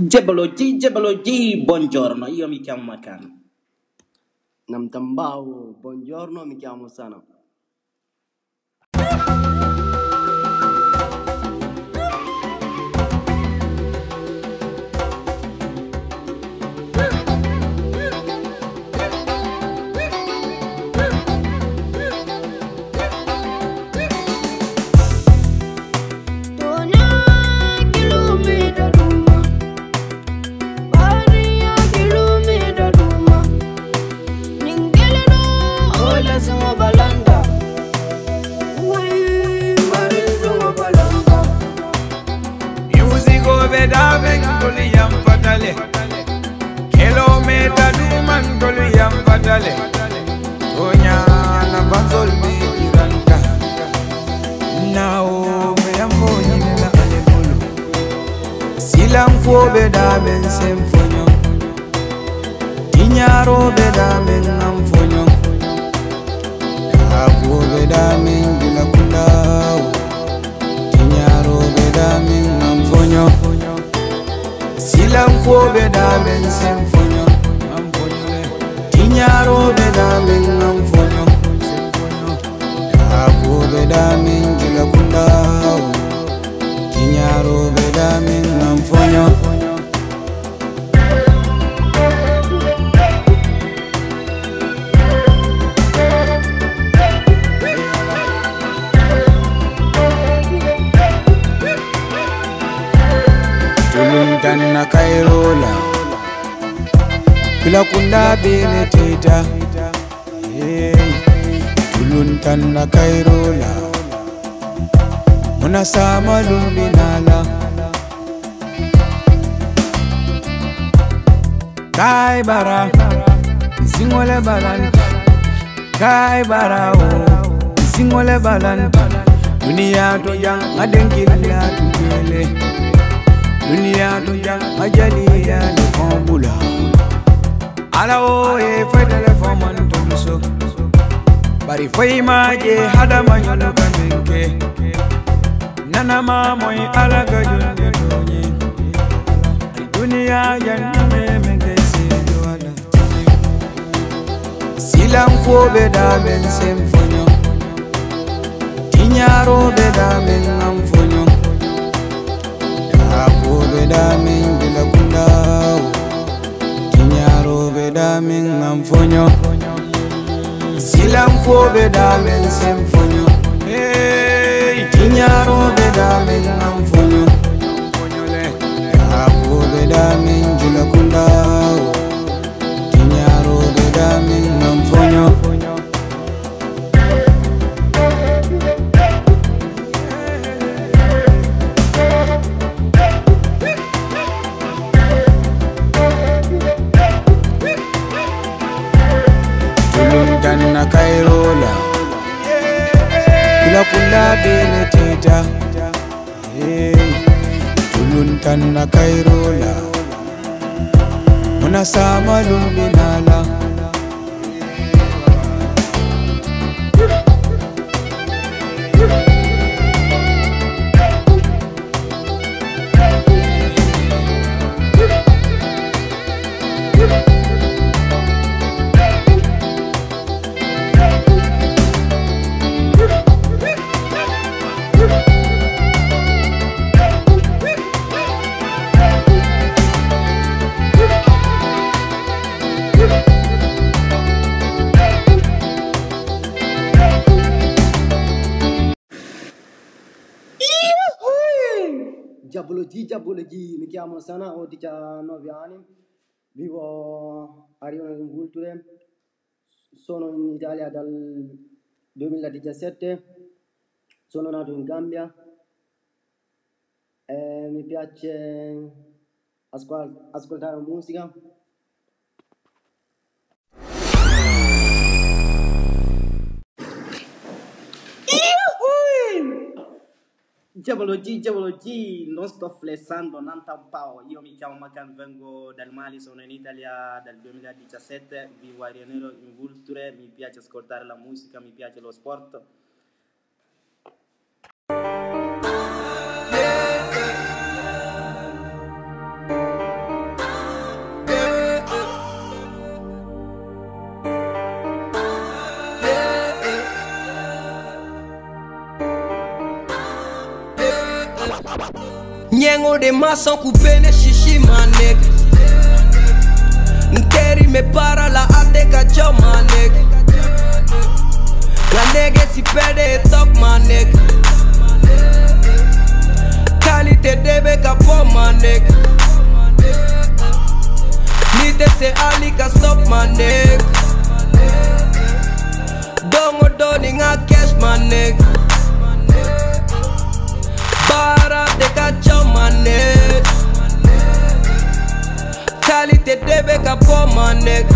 Jebologi, Jebologi, buongiorno, io mi chiamo Macan. Namtambao, buongiorno, mi chiamo Sana. daben tolu yam fatale. Kilomita duman tolu yam fatale. Tonya na banzol bi kiranta nawo be yam foni na ale mulu silam fo be daben sem fonyo. Inyaro be daben am fonyo. Be damen sem fonyo Tinyaro be damen am fonyo hey. Tuluntan na kairola. Muna sama lumbinala Kai bara Singole balanta. Kai bara o Singole balanta. Dunia to yang adenkilla tujele duniya to jang ajali ya ni fambula alawoye faydale fo man tum so bari foymaje hadamayolo ka minke nanama moy alaga jonde doñe ari duniya janɗume mege seedo ala. Silankoɓe damen sem foño tiñaroɓe damen am foño yakoɓe damen kuɓe damin ngam foño silankoɓe damin sen foño tiñaroɓe damin kula bene teta hey. tuluntan na kairola. Muna sama lumbinala Giabologi, Giabologi, mi chiamo Sana, ho 19 anni, vivo a Rio in Vulture, sono in Italia dal 2017, sono nato in Gambia e mi piace ascol- ascoltare musica. Jebologi, Jebologi, non sto flessando, non tampao. Io mi chiamo Macan, vengo dal Mali, sono in Italia dal 2017, vivo a Rio Nero in Vulture, mi piace ascoltare la musica, mi piace lo sport. gros des mains sans couper les chichis, ma nègre. Nteri me para la adega job, ma nègre. La nègre si perde et toc, ma nègre. Qualité de bega pour ma nègre. Nite se ali stop, ma nègre. Dongo doni nga cash, ma nègre. réalité de bec à ma nègre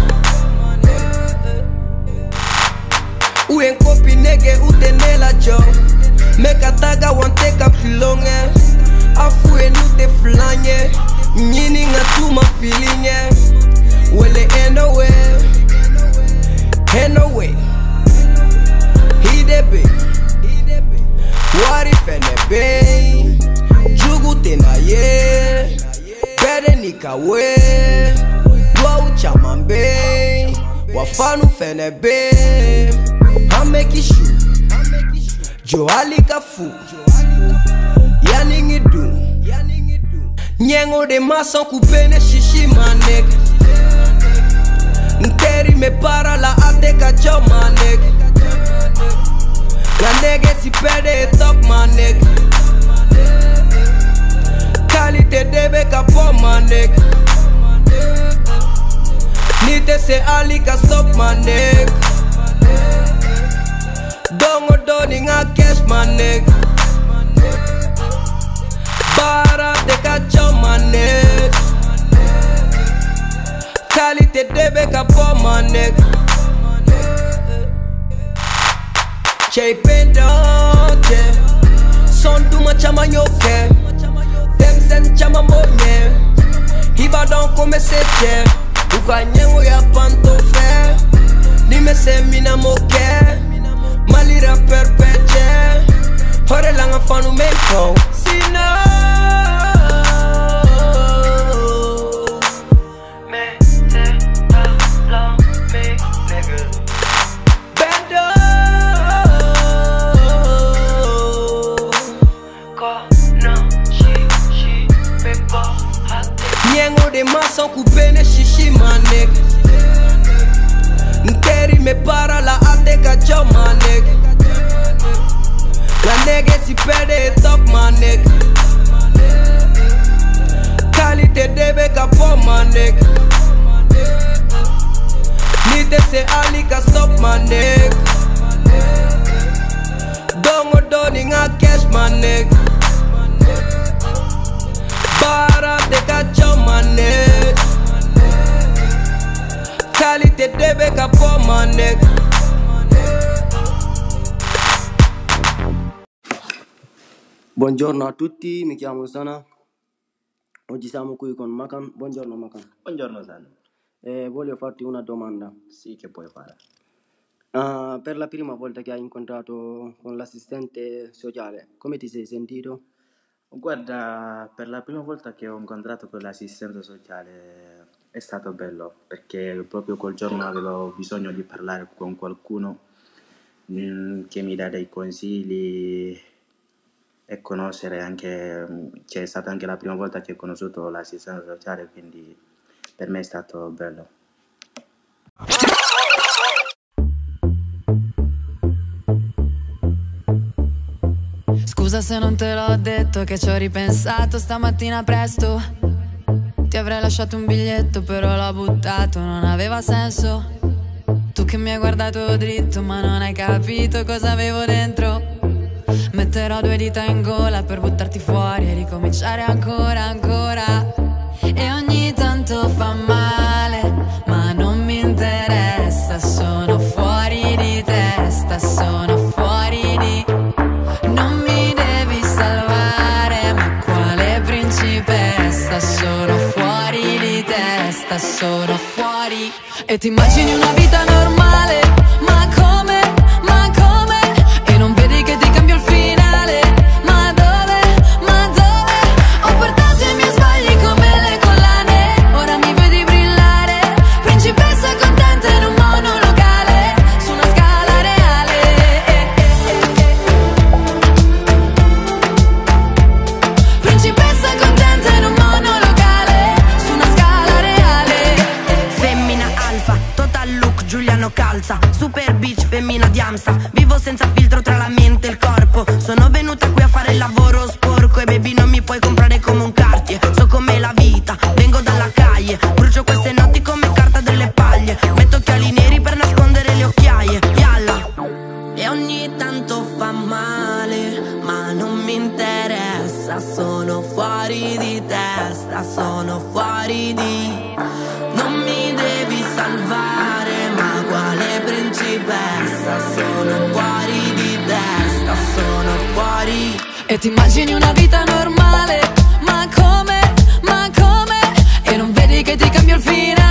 Ou en copine nègre ou tenez la job mekataga wanteka pilonge afu enu te flanye. Nyini ngatuma the beam, I make it. Joali kafu, yani ngidu. Nyengo de mason kupene shishi manek. Nteri me para la ateka jo manek. La nege si pede e tok manek. Kalite debe kapo manek. say Ali can stop my neck. Don't go down in a catch my neck. Bara they catch on my neck. Cali te debe ka pour my neck. Chey pendante Son tu machama nyoke Dem sen chama monye Ibadan come sete ukanyengo ya pantofe. Nimese mina moke malira perpeche horelanga fanu meko. sina nègre, si pède et top ma nègre. Débé ka my nigga. nègre. L'idée c'est Ali stop ma nègre. Dongo doni a cash ma nègre. Para de ka chom ma nègre. Débé ka pour ma. Buongiorno a tutti, mi chiamo Sana. Oggi siamo qui con Makan. Buongiorno Makan. Buongiorno San. Eh, voglio farti una domanda. Sì, che puoi fare? Ah, per la prima volta che hai incontrato con l'assistente sociale, come ti sei sentito? Guarda, per la prima volta che ho incontrato con l'assistente sociale è stato bello perché proprio quel giorno avevo bisogno di parlare con qualcuno mm, che mi dà dei consigli e conoscere anche, cioè è stata anche la prima volta che ho conosciuto l'assistente sociale, quindi per me è stato bello. Scusa se non te l'ho detto che ci ho ripensato stamattina presto. Ti avrei lasciato un biglietto, però l'ho buttato, non aveva senso. Tu che mi hai guardato dritto, ma non hai capito cosa avevo dentro. Metterò due dita in gola per buttarti fuori e ricominciare ancora, ancora. E ogni tanto fa male, ma non mi interessa. Sono fuori di testa, sono fuori di. Non mi devi salvare, ma quale principessa? Sono fuori di testa, sono fuori. E ti immagini una vita normale, Ti immagini una vita normale, ma come, ma come? E non vedi che ti cambio il fine?